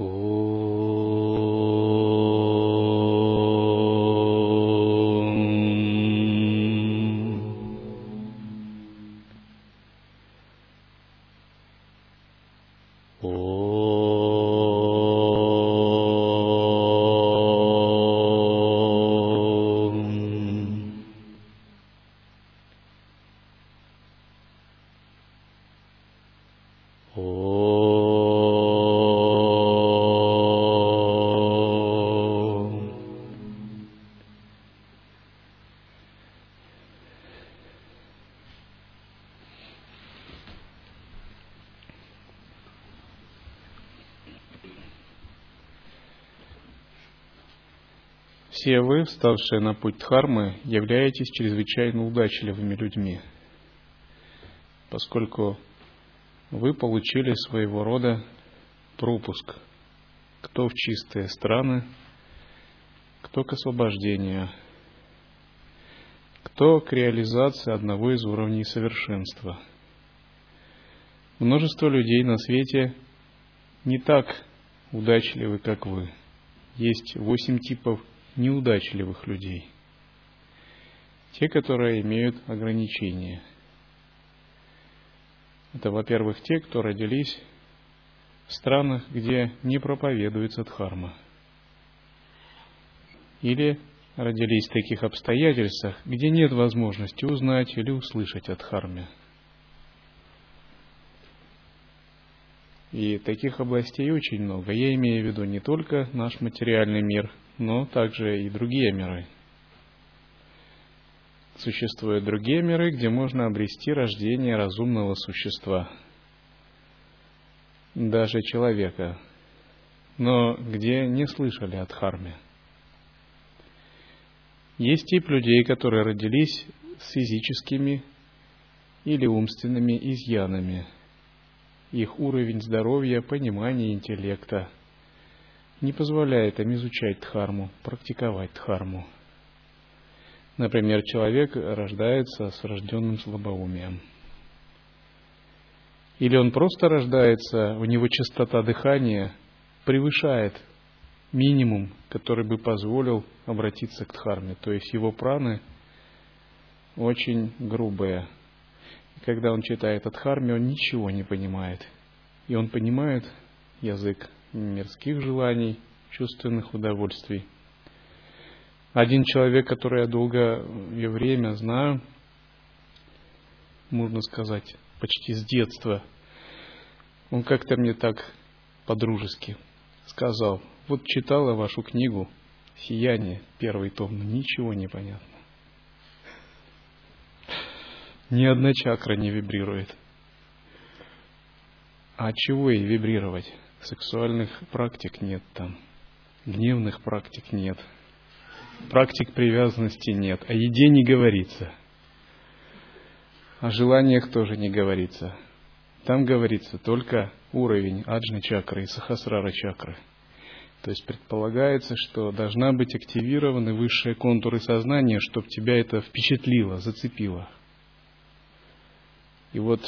Oh. Все вы, вставшие на путь Дхармы, являетесь чрезвычайно удачливыми людьми, поскольку вы получили своего рода пропуск, кто в чистые страны, кто к освобождению, кто к реализации одного из уровней совершенства. Множество людей на свете не так удачливы, как вы. Есть восемь типов неудачливых людей. Те, которые имеют ограничения. Это, во-первых, те, кто родились в странах, где не проповедуется дхарма. Или родились в таких обстоятельствах, где нет возможности узнать или услышать о дхарме. И таких областей очень много. Я имею в виду не только наш материальный мир – но также и другие миры. Существуют другие миры, где можно обрести рождение разумного существа, даже человека, но где не слышали о Дхарме. Есть тип людей, которые родились с физическими или умственными изъянами. Их уровень здоровья, понимания, интеллекта – не позволяет им изучать дхарму, практиковать дхарму. Например, человек рождается с врожденным слабоумием. Или он просто рождается, у него частота дыхания превышает минимум, который бы позволил обратиться к дхарме. То есть его праны очень грубые. И когда он читает о дхарме, он ничего не понимает. И он понимает язык мирских желаний, чувственных удовольствий. Один человек, который я долгое время знаю, можно сказать, почти с детства, он как-то мне так по-дружески сказал, вот читала вашу книгу «Сияние», первый том, но ничего не понятно. Ни одна чакра не вибрирует. А чего ей вибрировать? Сексуальных практик нет там. Гневных практик нет. Практик привязанности нет. О еде не говорится. О желаниях тоже не говорится. Там говорится только уровень аджна чакры и сахасрара чакры. То есть предполагается, что должна быть активированы высшие контуры сознания, чтобы тебя это впечатлило, зацепило. И вот,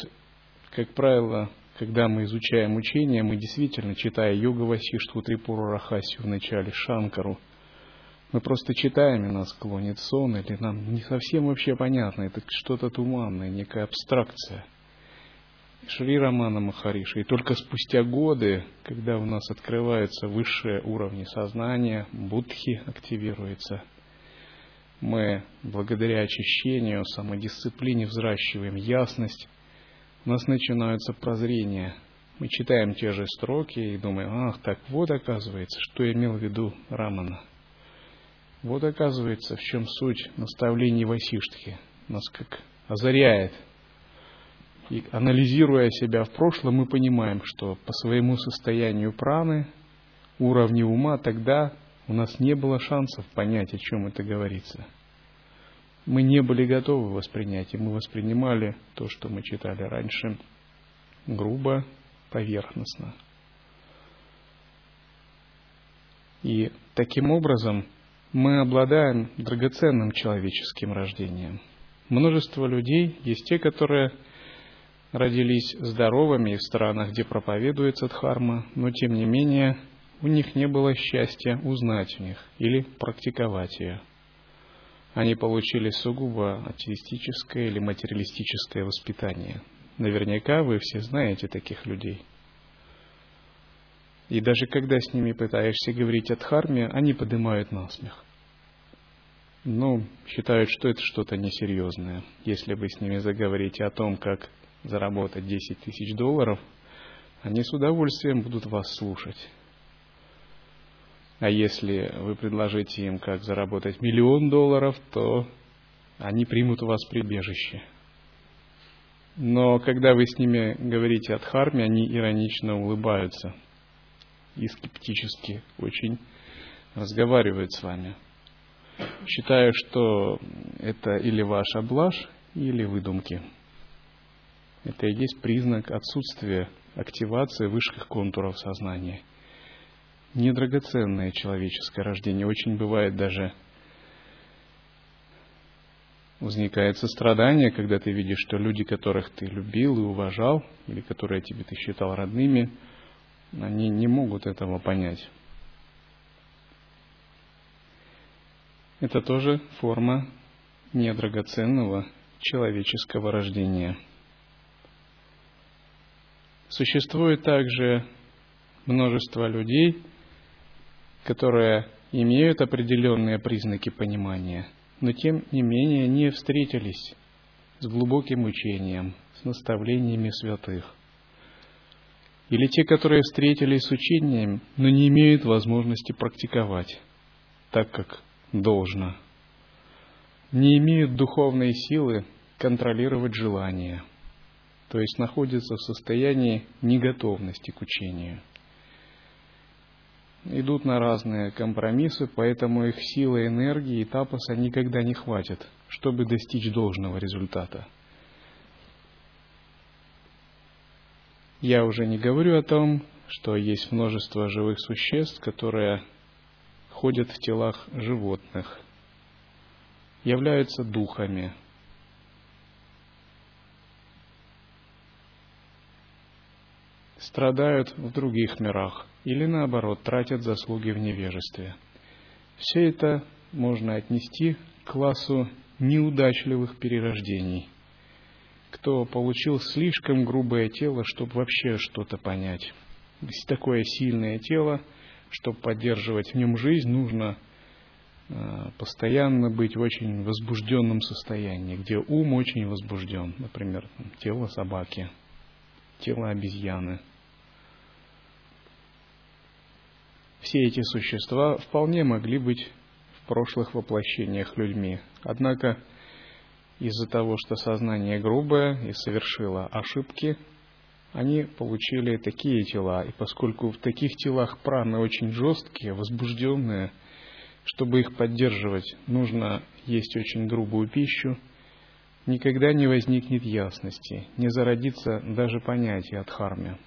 как правило, когда мы изучаем учение, мы действительно, читая Йога Васиштву, Трипуру Рахасию начале, Шанкару, мы просто читаем, и нас клонит сон, или нам не совсем вообще понятно, это что-то туманное, некая абстракция. Шри Романа Махариша. И только спустя годы, когда у нас открываются высшие уровни сознания, будхи активируется, мы благодаря очищению, самодисциплине взращиваем ясность, у нас начинаются прозрения. Мы читаем те же строки и думаем, ах, так вот оказывается, что имел в виду Рамана. Вот оказывается, в чем суть наставлений Васиштхи. Нас как озаряет. И анализируя себя в прошлом, мы понимаем, что по своему состоянию праны, уровню ума, тогда у нас не было шансов понять, о чем это говорится – мы не были готовы воспринять, и мы воспринимали то, что мы читали раньше, грубо, поверхностно. И таким образом мы обладаем драгоценным человеческим рождением. Множество людей есть те, которые родились здоровыми в странах, где проповедуется дхарма, но тем не менее у них не было счастья узнать в них или практиковать ее. Они получили сугубо атеистическое или материалистическое воспитание. Наверняка вы все знаете таких людей. И даже когда с ними пытаешься говорить о дхарме, они поднимают насмех. Ну, считают, что это что-то несерьезное. Если вы с ними заговорите о том, как заработать 10 тысяч долларов, они с удовольствием будут вас слушать. А если вы предложите им, как заработать миллион долларов, то они примут у вас прибежище. Но когда вы с ними говорите о дхарме, они иронично улыбаются и скептически очень разговаривают с вами. Считаю, что это или ваша блажь, или выдумки. Это и есть признак отсутствия активации высших контуров сознания. Недрагоценное человеческое рождение. Очень бывает даже возникает сострадание, когда ты видишь, что люди, которых ты любил и уважал, или которые тебе ты считал родными, они не могут этого понять. Это тоже форма недрагоценного человеческого рождения – Существует также множество людей, которые имеют определенные признаки понимания, но тем не менее не встретились с глубоким учением, с наставлениями святых. Или те, которые встретились с учением, но не имеют возможности практиковать так, как должно. Не имеют духовной силы контролировать желания – то есть находятся в состоянии неготовности к учению. Идут на разные компромиссы, поэтому их силы, энергии и тапоса никогда не хватит, чтобы достичь должного результата. Я уже не говорю о том, что есть множество живых существ, которые ходят в телах животных, являются духами, страдают в других мирах или наоборот тратят заслуги в невежестве. Все это можно отнести к классу неудачливых перерождений. Кто получил слишком грубое тело, чтобы вообще что-то понять. Если такое сильное тело, чтобы поддерживать в нем жизнь, нужно а, постоянно быть в очень возбужденном состоянии, где ум очень возбужден, например, тело собаки, тело обезьяны – все эти существа вполне могли быть в прошлых воплощениях людьми. Однако из-за того, что сознание грубое и совершило ошибки, они получили такие тела. И поскольку в таких телах праны очень жесткие, возбужденные, чтобы их поддерживать, нужно есть очень грубую пищу, никогда не возникнет ясности, не зародится даже понятие о дхарме.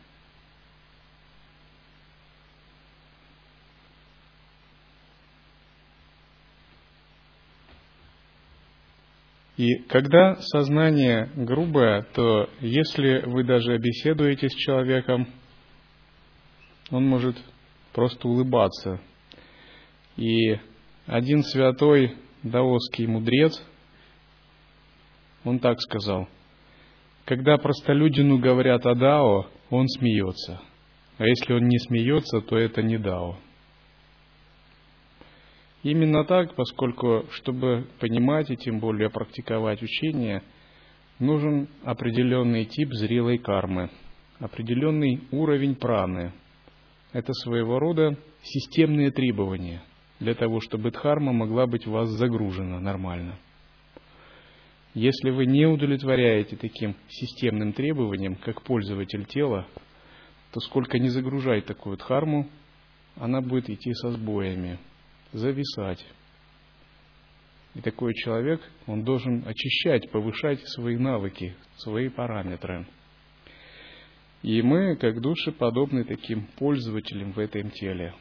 И когда сознание грубое, то если вы даже беседуете с человеком, он может просто улыбаться. И один святой даосский мудрец, он так сказал, когда простолюдину говорят о дао, он смеется. А если он не смеется, то это не дао. Именно так, поскольку, чтобы понимать и тем более практиковать учение, нужен определенный тип зрелой кармы, определенный уровень праны. Это своего рода системные требования для того, чтобы дхарма могла быть в вас загружена нормально. Если вы не удовлетворяете таким системным требованиям, как пользователь тела, то сколько не загружай такую дхарму, она будет идти со сбоями – зависать. И такой человек, он должен очищать, повышать свои навыки, свои параметры. И мы, как души, подобны таким пользователям в этом теле.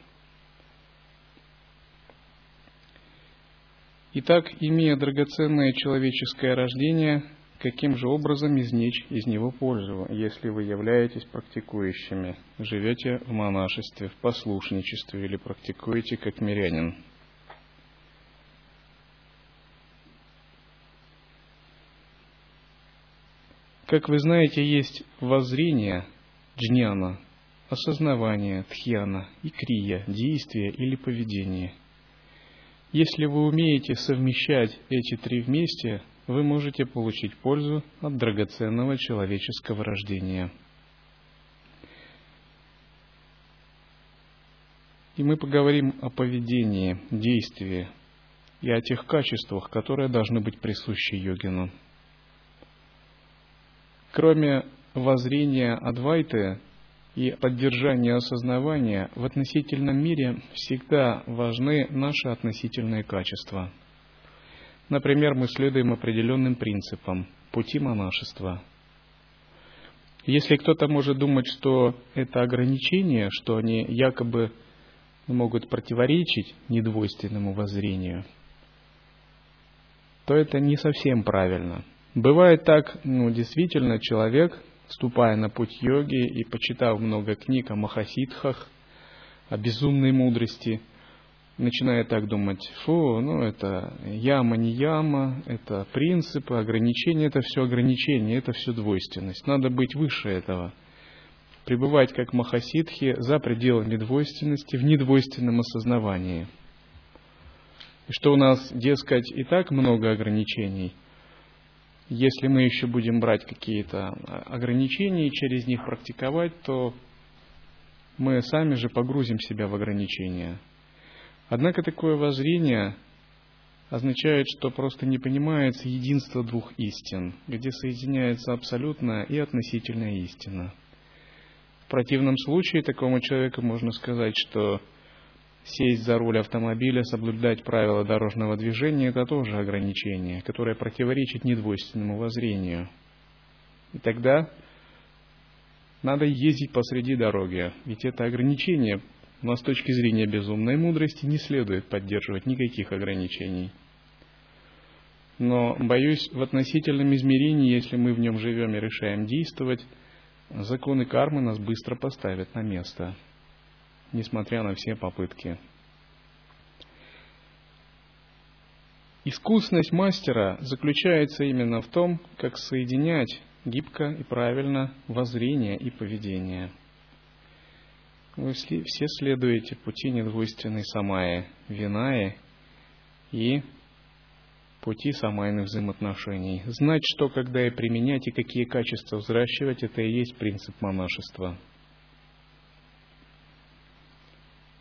Итак, имея драгоценное человеческое рождение, каким же образом извлечь из него пользу, если вы являетесь практикующими, живете в монашестве, в послушничестве или практикуете как мирянин. Как вы знаете, есть воззрение джняна, осознавание тхьяна и крия, действие или поведение. Если вы умеете совмещать эти три вместе, вы можете получить пользу от драгоценного человеческого рождения. И мы поговорим о поведении, действии и о тех качествах, которые должны быть присущи йогину. Кроме воззрения Адвайты и поддержания осознавания, в относительном мире всегда важны наши относительные качества. Например, мы следуем определенным принципам пути монашества. Если кто-то может думать, что это ограничения, что они якобы могут противоречить недвойственному воззрению, то это не совсем правильно – Бывает так, ну, действительно, человек, вступая на путь йоги и почитав много книг о махасидхах, о безумной мудрости, начинает так думать, фу, ну это яма не яма, это принципы, ограничения, это все ограничения, это все двойственность. Надо быть выше этого. Пребывать как махасидхи за пределами двойственности, в недвойственном осознавании. И что у нас, дескать, и так много ограничений – если мы еще будем брать какие-то ограничения и через них практиковать, то мы сами же погрузим себя в ограничения. Однако такое воззрение означает, что просто не понимается единство двух истин, где соединяется абсолютная и относительная истина. В противном случае такому человеку можно сказать, что сесть за руль автомобиля, соблюдать правила дорожного движения – это тоже ограничение, которое противоречит недвойственному воззрению. И тогда надо ездить посреди дороги, ведь это ограничение, но с точки зрения безумной мудрости не следует поддерживать никаких ограничений. Но, боюсь, в относительном измерении, если мы в нем живем и решаем действовать, законы кармы нас быстро поставят на место – несмотря на все попытки. Искусность мастера заключается именно в том, как соединять гибко и правильно воззрение и поведение. Вы все следуете пути недвойственной самая, виная и пути самайных взаимоотношений. Знать, что когда и применять, и какие качества взращивать, это и есть принцип монашества –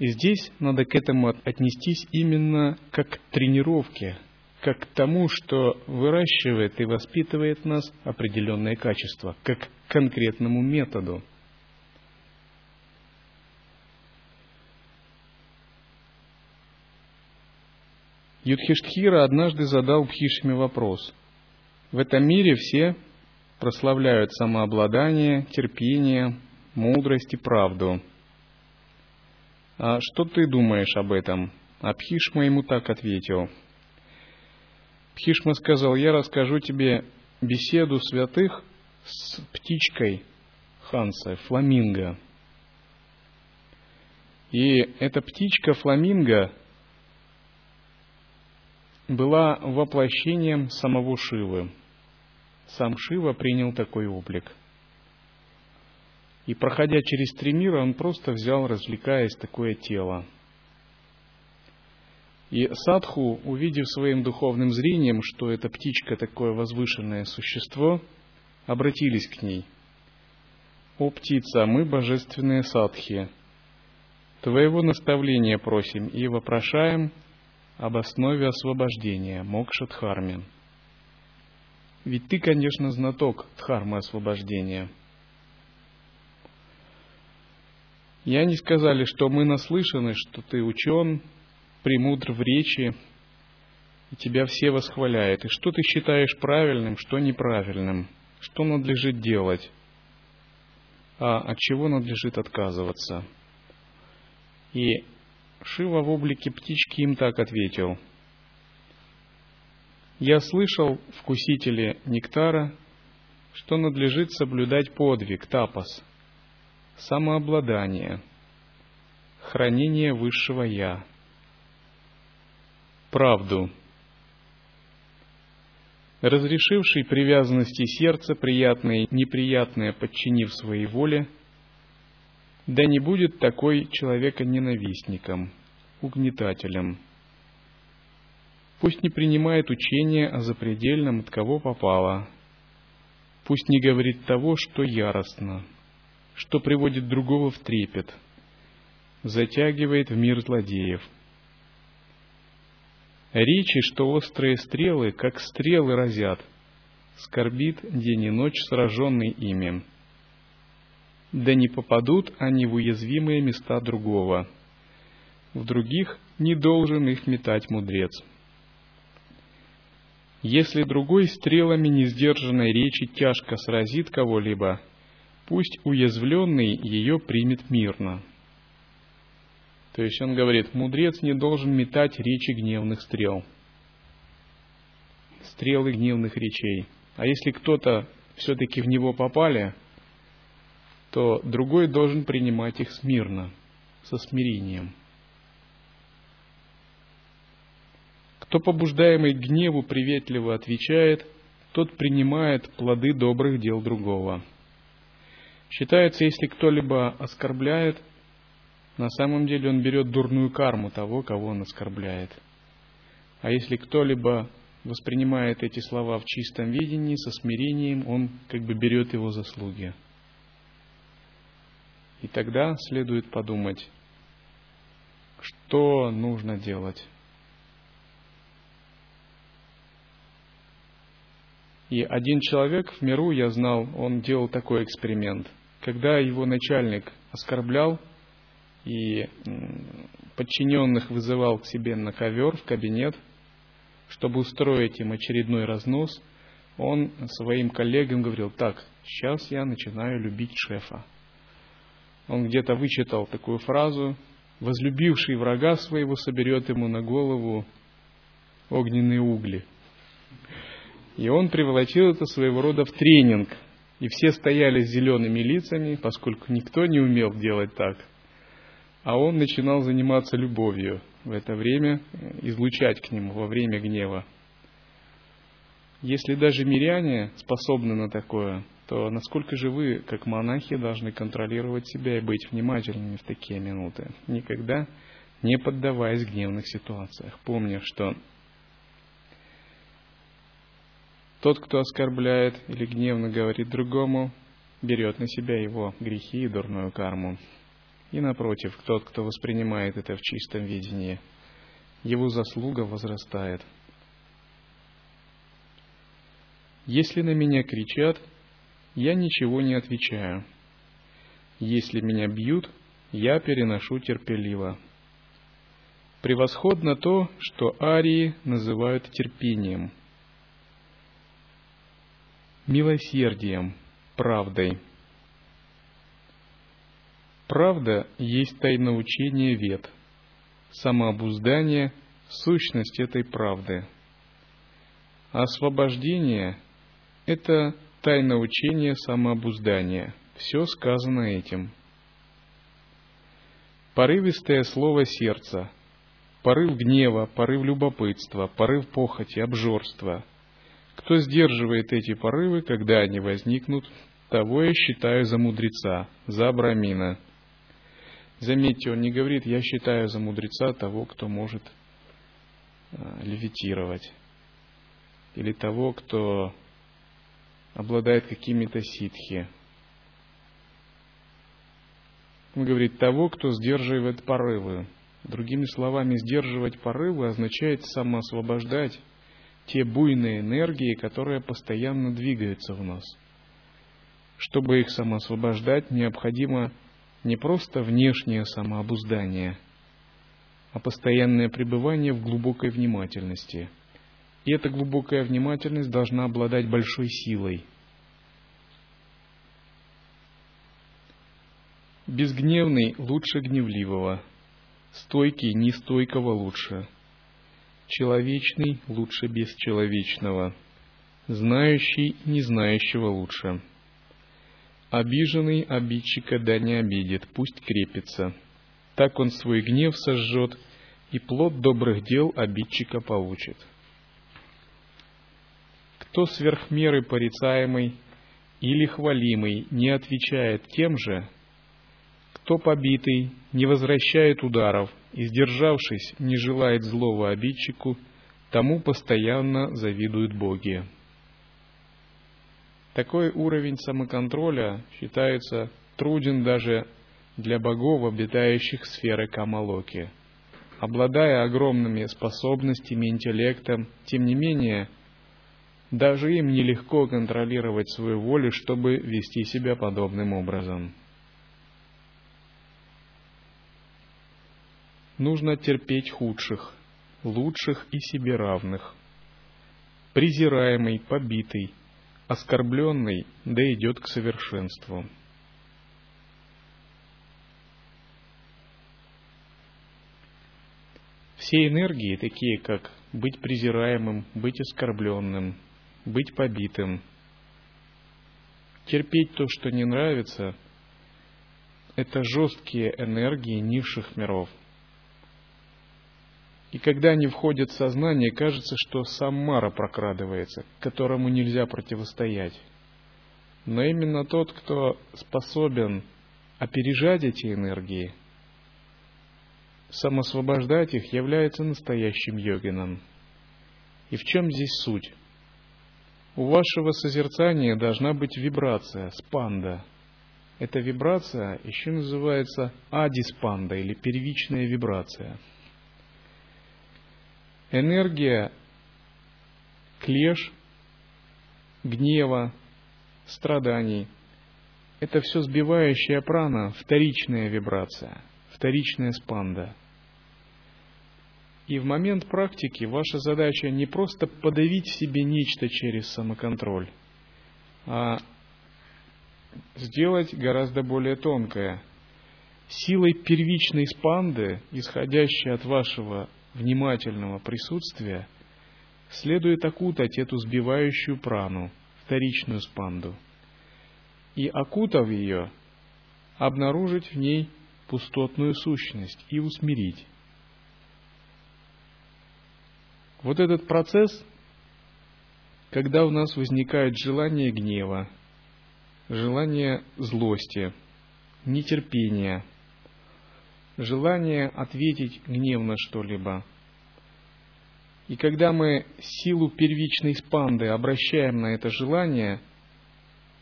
И здесь надо к этому отнестись именно как к тренировке, как к тому, что выращивает и воспитывает нас определенные качества, как к конкретному методу. Юдхиштхира однажды задал Бхишме вопрос. В этом мире все прославляют самообладание, терпение, мудрость и правду – а что ты думаешь об этом? А Пхишма ему так ответил. Пхишма сказал, я расскажу тебе беседу святых с птичкой Ханса, фламинго. И эта птичка фламинго была воплощением самого Шивы. Сам Шива принял такой облик – и проходя через три мира, он просто взял, развлекаясь, такое тело. И садху, увидев своим духовным зрением, что эта птичка такое возвышенное существо, обратились к ней. «О, птица, мы божественные садхи, Твоего наставления просим и вопрошаем об основе освобождения, Мокшадхарме. Ведь ты, конечно, знаток Дхармы освобождения – И они сказали, что мы наслышаны, что ты учен, премудр в речи, и тебя все восхваляют. И что ты считаешь правильным, что неправильным, что надлежит делать, а от чего надлежит отказываться. И Шива в облике птички им так ответил. Я слышал, вкусители нектара, что надлежит соблюдать подвиг, тапас, самообладание, хранение высшего Я, правду, разрешивший привязанности сердца, приятное и неприятное подчинив своей воле, да не будет такой человека ненавистником, угнетателем. Пусть не принимает учения о запредельном, от кого попало. Пусть не говорит того, что яростно, что приводит другого в трепет, затягивает в мир злодеев – Речи, что острые стрелы, как стрелы разят, скорбит день и ночь сраженный ими. Да не попадут они в уязвимые места другого. В других не должен их метать мудрец. Если другой стрелами несдержанной речи тяжко сразит кого-либо, пусть уязвленный ее примет мирно. То есть он говорит, мудрец не должен метать речи гневных стрел. Стрелы гневных речей. А если кто-то все-таки в него попали, то другой должен принимать их смирно, со смирением. Кто побуждаемый гневу приветливо отвечает, тот принимает плоды добрых дел другого. Считается, если кто-либо оскорбляет – на самом деле он берет дурную карму того, кого он оскорбляет. А если кто-либо воспринимает эти слова в чистом видении, со смирением, он как бы берет его заслуги. И тогда следует подумать, что нужно делать. И один человек в миру, я знал, он делал такой эксперимент. Когда его начальник оскорблял и подчиненных вызывал к себе на ковер, в кабинет, чтобы устроить им очередной разнос, он своим коллегам говорил, так, сейчас я начинаю любить шефа. Он где-то вычитал такую фразу, возлюбивший врага своего соберет ему на голову огненные угли. И он превратил это своего рода в тренинг. И все стояли с зелеными лицами, поскольку никто не умел делать так – а он начинал заниматься любовью в это время, излучать к нему во время гнева. Если даже миряне способны на такое, то насколько же вы, как монахи, должны контролировать себя и быть внимательными в такие минуты, никогда не поддаваясь гневных ситуациях, помня, что тот, кто оскорбляет или гневно говорит другому, берет на себя его грехи и дурную карму. И напротив, тот, кто воспринимает это в чистом видении, его заслуга возрастает. Если на меня кричат, я ничего не отвечаю. Если меня бьют, я переношу терпеливо. Превосходно то, что арии называют терпением, милосердием, правдой – Правда есть тайноучение вет, самообуздание – сущность этой правды. Освобождение – это тайноучение самообуздания. Все сказано этим. Порывистое слово сердца, порыв гнева, порыв любопытства, порыв похоти, обжорства. Кто сдерживает эти порывы, когда они возникнут, того я считаю за мудреца, за брамина – Заметьте, он не говорит, я считаю за мудреца того, кто может а, левитировать, или того, кто обладает какими-то ситхи. Он говорит того, кто сдерживает порывы. Другими словами, сдерживать порывы означает самоосвобождать те буйные энергии, которые постоянно двигаются в нас. Чтобы их самоосвобождать, необходимо не просто внешнее самообуздание, а постоянное пребывание в глубокой внимательности. И эта глубокая внимательность должна обладать большой силой. Безгневный лучше гневливого, стойкий нестойкого лучше. Человечный лучше бесчеловечного, знающий не знающего лучше. Обиженный обидчика да не обидит, пусть крепится. Так он свой гнев сожжет, и плод добрых дел обидчика получит. Кто сверх меры порицаемый или хвалимый не отвечает тем же, кто побитый не возвращает ударов и, сдержавшись, не желает злого обидчику, тому постоянно завидуют боги. Такой уровень самоконтроля считается труден даже для богов, обитающих сферы Камалоки. Обладая огромными способностями, интеллектом, тем не менее, даже им нелегко контролировать свою волю, чтобы вести себя подобным образом. нужно терпеть худших, лучших и себе равных. Презираемый, побитый, оскорбленный, да идет к совершенству. Все энергии, такие как быть презираемым, быть оскорбленным, быть побитым, терпеть то, что не нравится, это жесткие энергии низших миров – и когда они входят в сознание, кажется, что сам Мара прокрадывается, которому нельзя противостоять. Но именно тот, кто способен опережать эти энергии, самосвобождать их, является настоящим йогином. И в чем здесь суть? У вашего созерцания должна быть вибрация, спанда. Эта вибрация еще называется адиспанда или первичная вибрация – энергия клеш, гнева, страданий. Это все сбивающая прана, вторичная вибрация, вторичная спанда. И в момент практики ваша задача не просто подавить в себе нечто через самоконтроль, а сделать гораздо более тонкое. Силой первичной спанды, исходящей от вашего внимательного присутствия следует окутать эту сбивающую прану, вторичную спанду, и, окутав ее, обнаружить в ней пустотную сущность и усмирить. Вот этот процесс, когда у нас возникает желание гнева, желание злости, нетерпения, желание ответить гневно что-либо. И когда мы силу первичной спанды обращаем на это желание,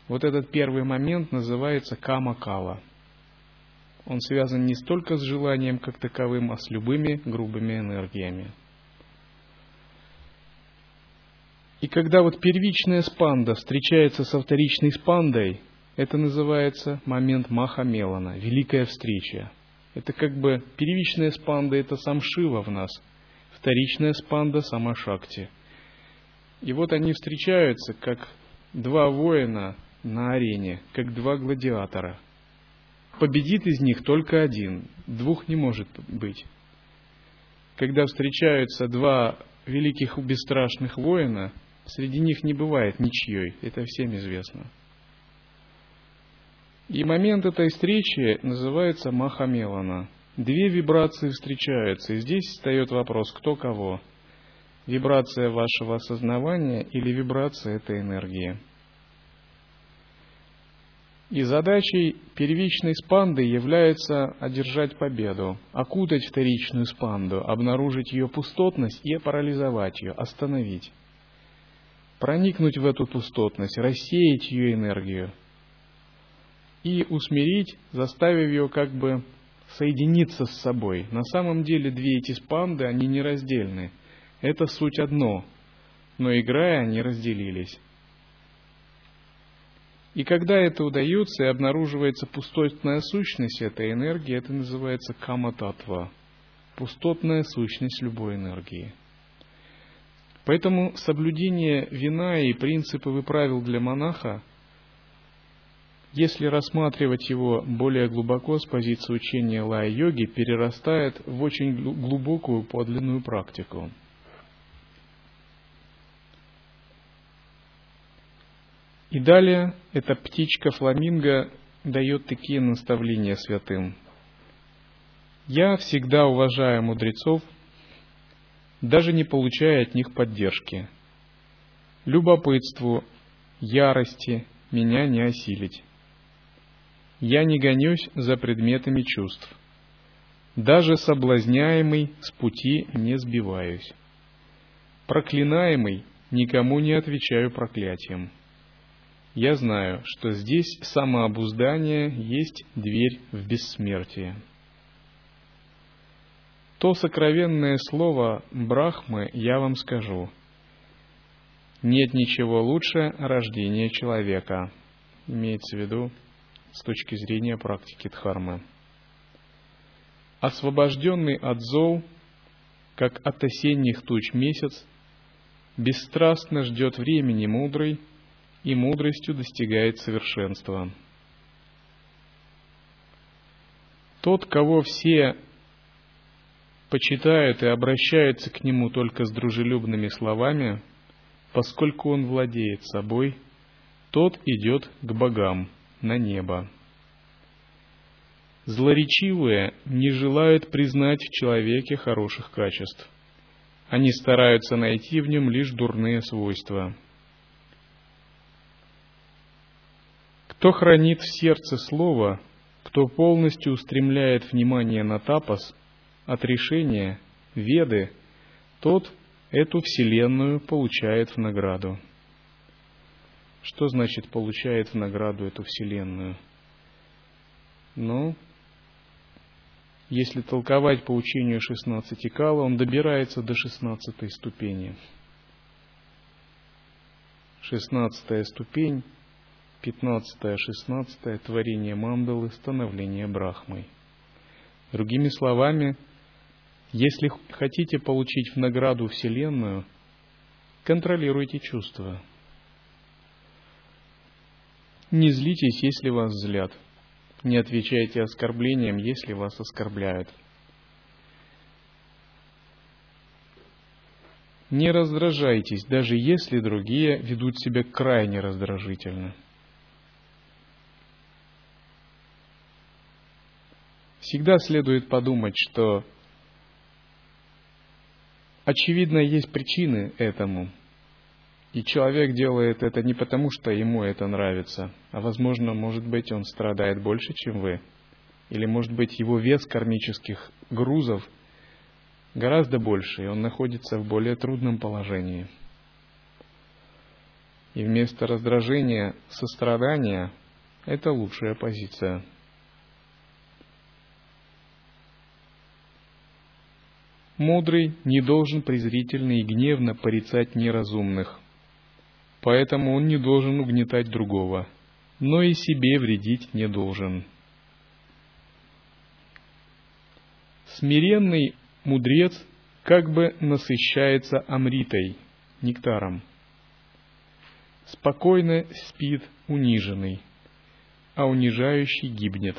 вот этот первый момент называется кама-кала. Он связан не столько с желанием как таковым, а с любыми грубыми энергиями. И когда вот первичная спанда встречается со вторичной спандой, это называется момент Махамелана, великая встреча. Это как бы первичная спанда – это сам Шива в нас, вторичная спанда – сама Шакти. И вот они встречаются, как два воина на арене, как два гладиатора. Победит из них только один, двух не может быть. Когда встречаются два великих бесстрашных воина, среди них не бывает ничьей, это всем известно – и момент этой встречи называется Махамелана. Две вибрации встречаются, и здесь встает вопрос, кто кого. Вибрация вашего осознавания или вибрация этой энергии. И задачей первичной спанды является одержать победу, окутать вторичную спанду, обнаружить ее пустотность и парализовать ее, остановить. Проникнуть в эту пустотность, рассеять ее энергию, и усмирить, заставив ее как бы соединиться с собой. На самом деле две эти спанды, они нераздельны. Это суть одно, но играя они разделились. И когда это удается и обнаруживается пустотная сущность этой энергии, это называется камататва, пустотная сущность любой энергии. Поэтому соблюдение вина и принципов и правил для монаха, если рассматривать его более глубоко с позиции учения лая-йоги, перерастает в очень глубокую подлинную практику. И далее эта птичка-фламинго дает такие наставления святым. «Я всегда уважаю мудрецов – даже не получая от них поддержки. Любопытству, ярости меня не осилить. Я не гонюсь за предметами чувств. Даже соблазняемый с пути не сбиваюсь. Проклинаемый никому не отвечаю проклятием. Я знаю, что здесь самообуздание есть дверь в бессмертие. То сокровенное слово Брахмы я вам скажу. Нет ничего лучше рождения человека. Имеется в виду с точки зрения практики Дхармы. Освобожденный от зол, как от осенних туч месяц, бесстрастно ждет времени мудрый и мудростью достигает совершенства. Тот, кого все почитают и обращаются к нему только с дружелюбными словами, поскольку он владеет собой, тот идет к богам на небо. Злоречивые не желают признать в человеке хороших качеств. Они стараются найти в нем лишь дурные свойства. Кто хранит в сердце слово, кто полностью устремляет внимание на тапос, отрешение, веды, тот эту вселенную получает в награду. Что значит получает в награду эту вселенную? Ну, если толковать по учению 16 кала, он добирается до 16 ступени. 16 ступень, 15 16 творение мандалы, становление брахмой. Другими словами, если хотите получить в награду Вселенную, контролируйте чувства. Не злитесь, если вас злят – не отвечайте оскорблениям, если вас оскорбляют. Не раздражайтесь, даже если другие ведут себя крайне раздражительно. Всегда следует подумать, что очевидно есть причины этому – и человек делает это не потому, что ему это нравится, а возможно, может быть, он страдает больше, чем вы. Или, может быть, его вес кармических грузов гораздо больше, и он находится в более трудном положении. И вместо раздражения сострадания – это лучшая позиция. Мудрый не должен презрительно и гневно порицать неразумных, поэтому он не должен угнетать другого, но и себе вредить не должен. Смиренный мудрец как бы насыщается амритой, нектаром. Спокойно спит униженный, а унижающий гибнет.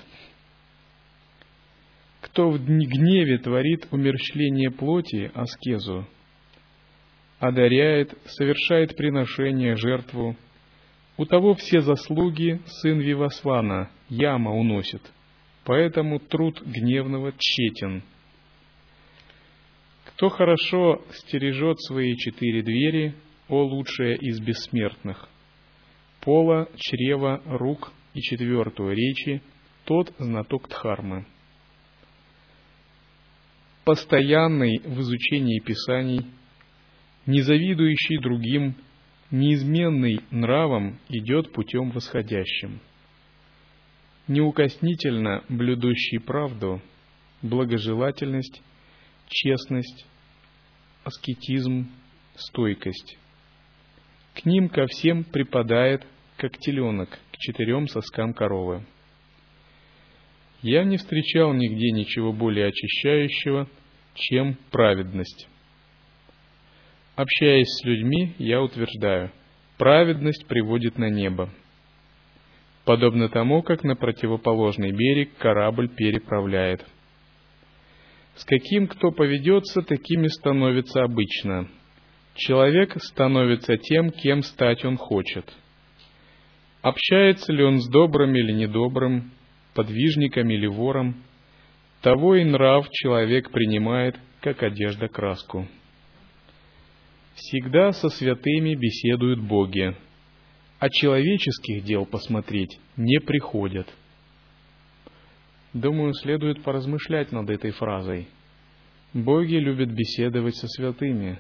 Кто в гневе творит умерщвление плоти, аскезу, одаряет, совершает приношение, жертву. У того все заслуги сын Вивасвана, яма уносит, поэтому труд гневного тщетен. Кто хорошо стережет свои четыре двери, о лучшее из бессмертных, пола, чрева, рук и четвертую речи, тот знаток Дхармы. Постоянный в изучении Писаний – не завидующий другим, неизменный нравом идет путем восходящим. Неукоснительно блюдущий правду, благожелательность, честность, аскетизм, стойкость. К ним ко всем припадает, как теленок, к четырем соскам коровы. Я не встречал нигде ничего более очищающего, чем праведность. Общаясь с людьми, я утверждаю, праведность приводит на небо. Подобно тому, как на противоположный берег корабль переправляет. С каким кто поведется, такими становится обычно. Человек становится тем, кем стать он хочет. Общается ли он с добрым или недобрым, подвижником или вором, того и нрав человек принимает, как одежда краску. Всегда со святыми беседуют боги, а человеческих дел посмотреть не приходят. Думаю, следует поразмышлять над этой фразой. Боги любят беседовать со святыми,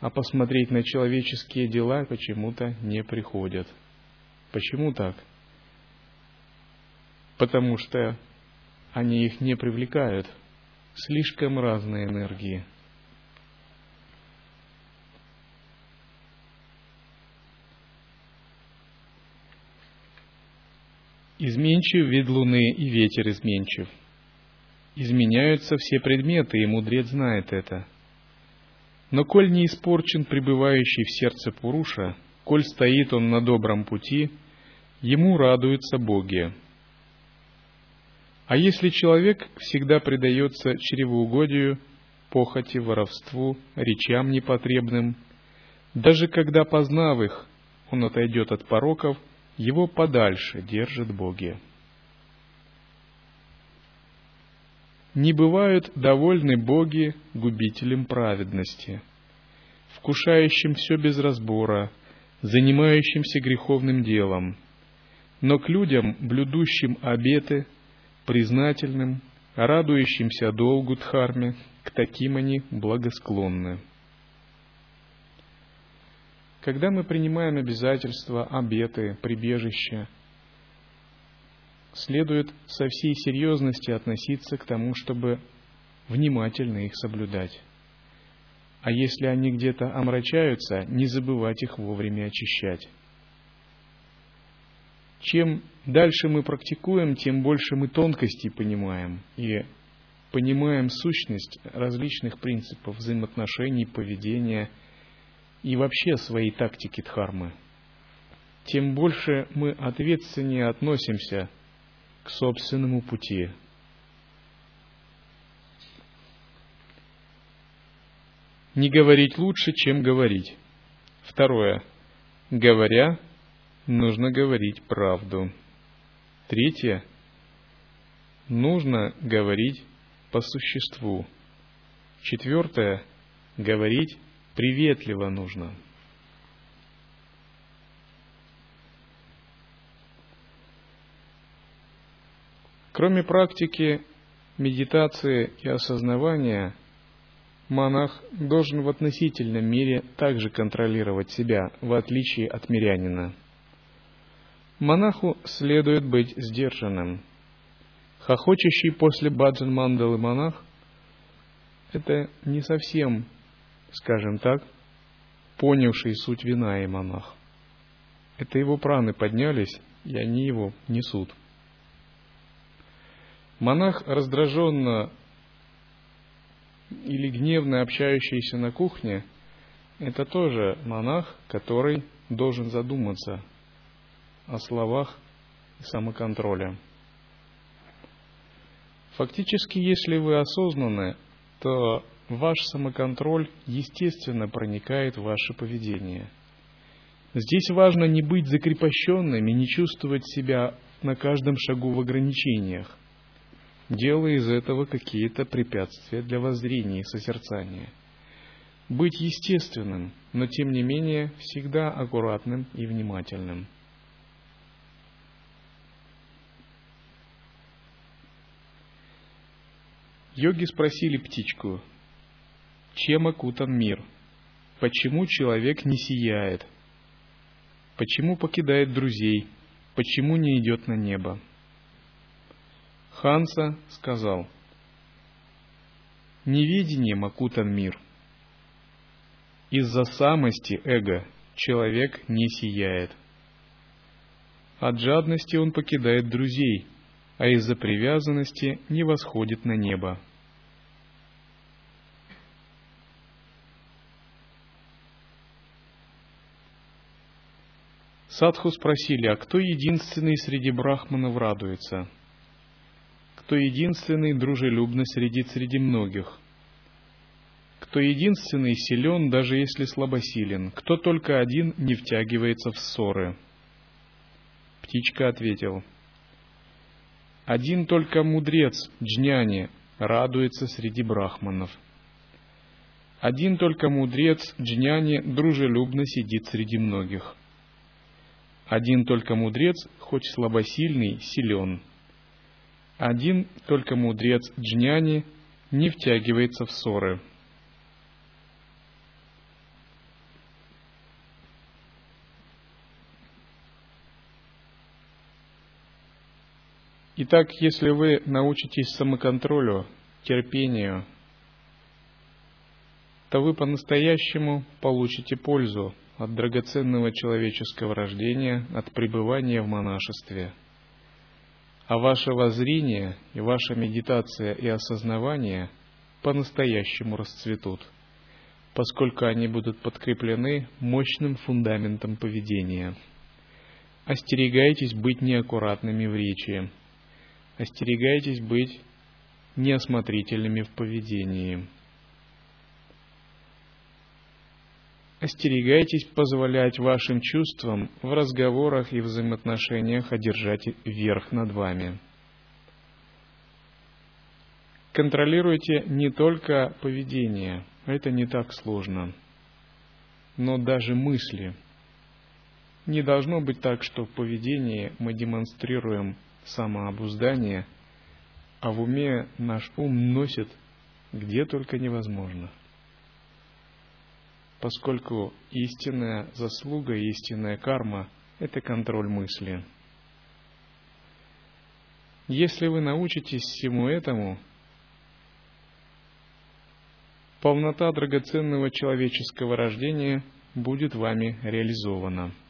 а посмотреть на человеческие дела почему-то не приходят. Почему так? Потому что они их не привлекают. Слишком разные энергии. Изменчив вид луны и ветер изменчив. Изменяются все предметы, и мудрец знает это. Но коль не испорчен пребывающий в сердце Пуруша, коль стоит он на добром пути, ему радуются боги. А если человек всегда предается чревоугодию, похоти, воровству, речам непотребным, даже когда, познав их, он отойдет от пороков, его подальше держат боги. Не бывают довольны боги губителем праведности, вкушающим все без разбора, занимающимся греховным делом, но к людям, блюдущим обеты, признательным, радующимся долгу Дхарме, к таким они благосклонны. Когда мы принимаем обязательства, обеты, прибежища, следует со всей серьезности относиться к тому, чтобы внимательно их соблюдать. А если они где-то омрачаются, не забывать их вовремя очищать. Чем дальше мы практикуем, тем больше мы тонкостей понимаем и понимаем сущность различных принципов взаимоотношений, поведения и вообще своей тактики дхармы. Тем больше мы ответственнее относимся к собственному пути. Не говорить лучше, чем говорить. Второе. Говоря, нужно говорить правду. Третье. Нужно говорить по существу. Четвертое. Говорить приветливо нужно. Кроме практики медитации и осознавания, монах должен в относительном мире также контролировать себя, в отличие от мирянина – Монаху следует быть сдержанным. Хохочущий после баджан мандалы монах – это не совсем, скажем так, понявший суть вина и монах. Это его праны поднялись, и они его несут. Монах, раздраженно или гневно общающийся на кухне, это тоже монах, который должен задуматься – о словах и самоконтроле. Фактически, если вы осознаны, то ваш самоконтроль естественно проникает в ваше поведение. Здесь важно не быть закрепощенными, не чувствовать себя на каждом шагу в ограничениях, делая из этого какие-то препятствия для воззрения и созерцания. Быть естественным, но тем не менее всегда аккуратным и внимательным – Йоги спросили птичку, чем окутан мир? Почему человек не сияет? Почему покидает друзей? Почему не идет на небо? Ханса сказал, неведением окутан мир. Из-за самости эго человек не сияет. От жадности он покидает друзей, а из-за привязанности не восходит на небо. Садху спросили, а кто единственный среди брахманов радуется? Кто единственный дружелюбный среди среди многих? Кто единственный силен, даже если слабосилен? Кто только один не втягивается в ссоры? Птичка ответил, «Один только мудрец, джняни, радуется среди брахманов. Один только мудрец, джняни, дружелюбно сидит среди многих. Один только мудрец, хоть слабосильный, силен. Один только мудрец джняни не втягивается в ссоры. Итак, если вы научитесь самоконтролю, терпению, то вы по-настоящему получите пользу от драгоценного человеческого рождения, от пребывания в монашестве. А ваше воззрение и ваша медитация и осознавание по-настоящему расцветут, поскольку они будут подкреплены мощным фундаментом поведения. Остерегайтесь быть неаккуратными в речи, Остерегайтесь быть неосмотрительными в поведении. Остерегайтесь позволять вашим чувствам в разговорах и взаимоотношениях одержать верх над вами. Контролируйте не только поведение, это не так сложно, но даже мысли. Не должно быть так, что в поведении мы демонстрируем самообуздание, а в уме наш ум носит где только невозможно. Поскольку истинная заслуга, истинная карма – это контроль мысли. Если вы научитесь всему этому, полнота драгоценного человеческого рождения будет вами реализована –